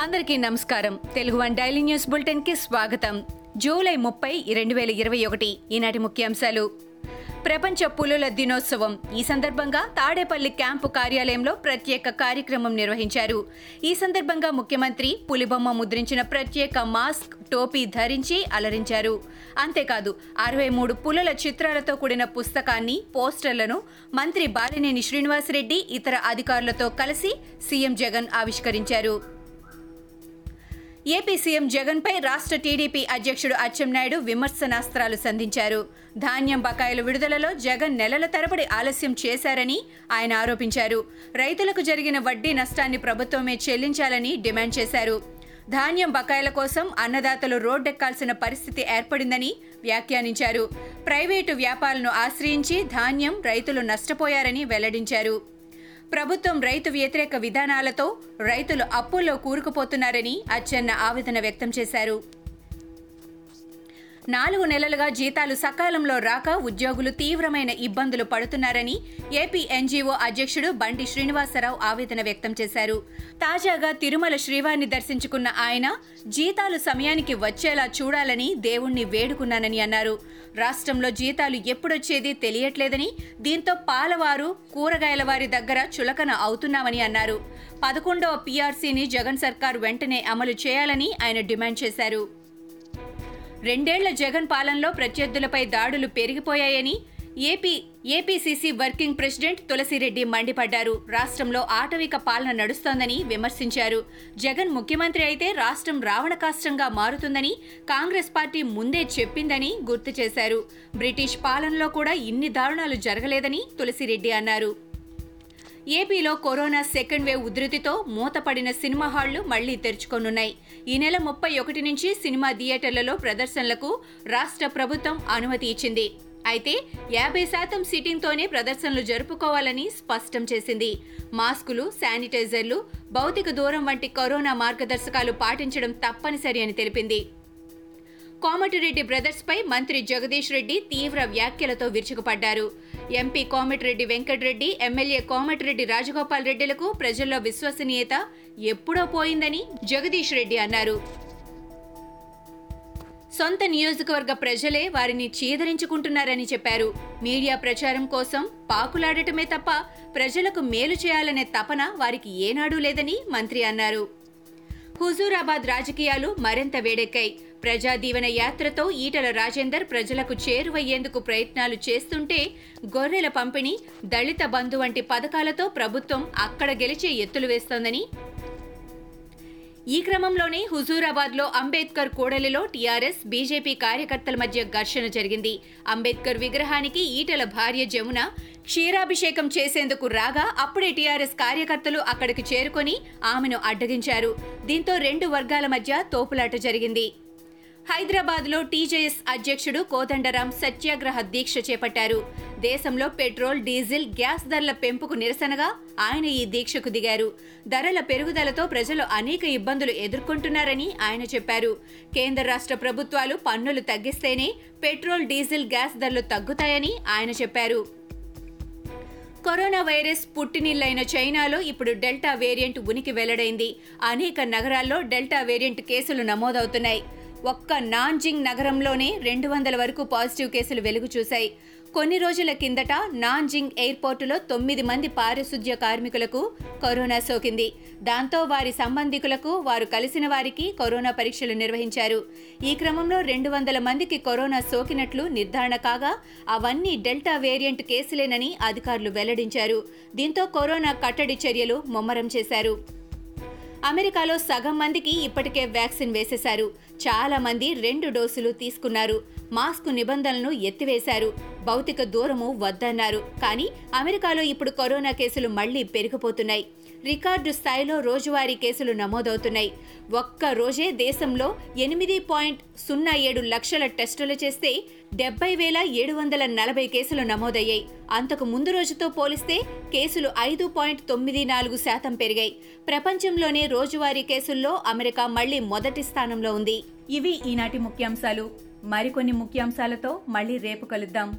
అందరికీ నమస్కారం. Telugu one daily news బులెటిన్కి స్వాగతం. జూలై ముప్పై రెండు వేల ఇరవై ఒకటి. ఈనాటి ముఖ్యాంశాలు. ప్రపంచ పులుల దినోత్సవం. ఈ సందర్భంగా తాడేపల్లి క్యాంపు కార్యాలయంలో ప్రత్యేక కార్యక్రమం నిర్వహించారు. ఈ సందర్భంగా ముఖ్యమంత్రి పులిబొమ్మ ముద్రించిన ప్రత్యేక మాస్క్ టోపీ ధరించి అలరించారు. అంతేకాదు అరవై మూడు పులుల చిత్రాలతో కూడిన పుస్తకాన్ని పోస్టర్లను మంత్రి బాలినేని శ్రీనివాసరెడ్డి ఇతర అధికారులతో కలిసి సీఎం జగన్ ఆవిష్కరించారు. ఏపీ సీఎం జగన్పై రాష్ట్ర టీడీపీ అధ్యక్షుడు అచ్చెన్నాయుడు విమర్శనాస్త్రాలు సంధించారు. ధాన్యం బకాయిల విడుదలలో జగన్ నెలల తరబడి ఆలస్యం చేశారని ఆయన ఆరోపించారు. రైతులకు జరిగిన వడ్డీ నష్టాన్ని ప్రభుత్వమే చెల్లించాలని డిమాండ్ చేశారు. ధాన్యం బకాయిల కోసం అన్నదాతలు రోడ్డెక్కాల్సిన పరిస్థితి ఏర్పడిందని వ్యాఖ్యానించారు. ప్రైవేటు వ్యాపాలను ఆశ్రయించి ధాన్యం రైతులు నష్టపోయారని వెల్లడించారు. ప్రభుత్వం రైతు వ్యతిరేక విధానాలతో రైతులు అప్పుల్లో కూరుకుపోతున్నారని అచ్చెన్న ఆవేదన వ్యక్తం చేశారు. నాలుగు నెలలుగా జీతాలు సకాలంలో రాక ఉద్యోగులు తీవ్రమైన ఇబ్బందులు పడుతున్నారని ఏపీ ఎన్జీఓ అధ్యక్షుడు బండి శ్రీనివాసరావు ఆవేదన వ్యక్తం చేశారు. తాజాగా తిరుమల శ్రీవారిని దర్శించుకున్న ఆయన జీతాలు సమయానికి వచ్చేలా చూడాలని దేవుణ్ణి వేడుకున్నానని అన్నారు. రాష్ట్రంలో జీతాలు ఎప్పుడొచ్చేది తెలియట్లేదని దీంతో పాలవారు కూరగాయల వారి దగ్గర చులకన అవుతున్నామని అన్నారు. పదకొండవ పీఆర్సీని జగన్ సర్కార్ వెంటనే అమలు చేయాలని ఆయన డిమాండ్ చేశారు. రెండేళ్ళ జగన్ పాలనలో ప్రత్యర్థులపై దాడులు పెరిగిపోయాయని AP APCC working president Tulasi Reddy మండిపడ్డారు. రాష్ట్రంలో ఆటవిక పాలన నడుస్తోందని విమర్శించారు. జగన్ ముఖ్యమంత్రి అయితే రాష్ట్రం రావణకాష్టంగా మారుతుందని కాంగ్రెస్ పార్టీ ముందే చెప్పిందని గుర్తు చేశారు. బ్రిటిష్ పాలనలో కూడా ఇన్ని దారుణాలు జరగలేదని తులసిరెడ్డి అన్నారు. ఏపీలో కరోనా సెకండ్ వేవ్ ఉధృతితో మూతపడిన సినిమా హాళ్ళు మళ్ళీ తెరుచుకోనున్నాయి. ఈ నెల ముప్పై ఒకటి నుంచి సినిమా థియేటర్లలో ప్రదర్శనలకు రాష్ట్ర ప్రభుత్వం అనుమతి ఇచ్చింది. అయితే యాభై శాతం సీటింగ్తోనే ప్రదర్శనలు జరుపుకోవాలని స్పష్టం చేసింది. మాస్కులు శానిటైజర్లు భౌతిక దూరం వంటి కరోనా మార్గదర్శకాలు పాటించడం తప్పనిసరి అని తెలిపింది. కోమటిరెడ్డి బ్రదర్స్ పై మంత్రి జగదీష్ రెడ్డి తీవ్ర వ్యాఖ్యలతో విరుచుకుపడ్డారు. ఎంపీ కోమటిరెడ్డి వెంకటరెడ్డి ఎమ్మెల్యే కోమటిరెడ్డి రాజగోపాల్ రెడ్డిలకు ప్రజల్లో విశ్వసనీయత ఎప్పుడో పోయిందని జగదీష్ రెడ్డి అన్నారు. సొంత నియోజకవర్గ ప్రజలే వారిని చీదరించుకుంటున్నారని చెప్పారు. మీడియా ప్రచారం కోసం పాకులాడటమే తప్ప ప్రజలకు మేలు చేయాలనే తపన వారికి ఏనాడూ లేదని మంత్రి అన్నారు. హుజూరాబాద్ రాజకీయాలు మరింత వేడెక్కాయి. ప్రజా దీవెన యాత్రతో ఈటల రాజేందర్ ప్రజలకు చేరువయ్యేందుకు ప్రయత్నాలు చేస్తుంటే గొర్రెల పంపిణీ దళిత బంధు వంటి పథకాలతో ప్రభుత్వం అక్కడ గెలిచే ఎత్తులు వేస్తోందని. ఈ క్రమంలోనే హుజూరాబాద్లో అంబేద్కర్ కూడలిలో టీఆర్ఎస్ బీజేపీ కార్యకర్తల మధ్య ఘర్షణ జరిగింది. అంబేద్కర్ విగ్రహానికి ఈటల భార్య జమున క్షీరాభిషేకం చేసేందుకు రాగా అప్పుడే టీఆర్ఎస్ కార్యకర్తలు అక్కడికి చేరుకొని ఆమెను అడ్డగించారు. దీంతో రెండు వర్గాల మధ్య తోపులాట జరిగింది. హైదరాబాద్లో టీజేఎస్ అధ్యక్షుడు కోదండరాం సత్యాగ్రహ దీక్ష చేపట్టారు. దేశంలో పెట్రోల్ డీజిల్ గ్యాస్ ధరల పెంపుకు నిరసనగా ఆయన ఈ దీక్షకు దిగారు. ధరల పెరుగుదలతో ప్రజలు అనేక ఇబ్బందులు ఎదుర్కొంటున్నారని ఆయన చెప్పారు. కేంద్ర రాష్ట్ర ప్రభుత్వాలు పన్నులు తగ్గిస్తేనే పెట్రోల్ డీజిల్ గ్యాస్ ధరలు తగ్గుతాయని ఆయన చెప్పారు. కరోనా వైరస్ పుట్టినిల్లైన చైనాలో ఇప్పుడు డెల్టా వేరియంట్ ఉనికి వెల్లడైంది. అనేక నగరాల్లో డెల్టా వేరియంట్ కేసులు నమోదవుతున్నాయి. ఒక్క నాన్జింగ్ నగరంలోనే రెండు వందల వరకు పాజిటివ్ కేసులు వెలుగు చూశాయి. కొన్ని రోజుల కిందట నాన్జింగ్ ఎయిర్పోర్టులో తొమ్మిది మంది పారిశుధ్య కార్మికులకు కరోనా సోకింది. దాంతో వారి సంబంధికులకు వారు కలిసిన వారికి కరోనా పరీక్షలు నిర్వహించారు. ఈ క్రమంలో రెండు వందల మందికి కరోనా సోకినట్లు నిర్ధారణ కాగా అవన్నీ డెల్టా వేరియంట్ కేసులేనని అధికారులు వెల్లడించారు. దీంతో కరోనా కట్టడి చర్యలు ముమ్మరం చేశారు. అమెరికాలో సగం మందికి ఇప్పటికే వ్యాక్సిన్ వేసేశారు. చాలా మంది రెండు డోసులు తీసుకున్నారు. మాస్క్ నిబంధనలను ఎత్తివేశారు. భౌతిక దూరము వద్దన్నారు. కానీ అమెరికాలో ఇప్పుడు కరోనా కేసులు మళ్ళీ పెరిగిపోతున్నాయి. రికార్డు స్థాయిలో రోజువారీ కేసులు నమోదవుతున్నాయి. ఒక్క రోజే దేశంలో ఎనిమిది పాయింట్ సున్నా ఏడు లక్షల టెస్టులు చేస్తే డెబ్బై వేల ఏడు వందల నలభై కేసులు నమోదయ్యాయి. అంతకు ముందు రోజుతో పోలిస్తే కేసులు ఐదు పాయింట్ తొమ్మిది నాలుగు శాతం పెరిగాయి. ప్రపంచంలోనే రోజువారీ కేసుల్లో అమెరికా మళ్ళీ మొదటి స్థానంలో ఉంది. ఇవి ఈనాటి ముఖ్యాంశాలు. మరికొన్ని ముఖ్యాంశాలతో మళ్ళీ రేపు కలుద్దాం.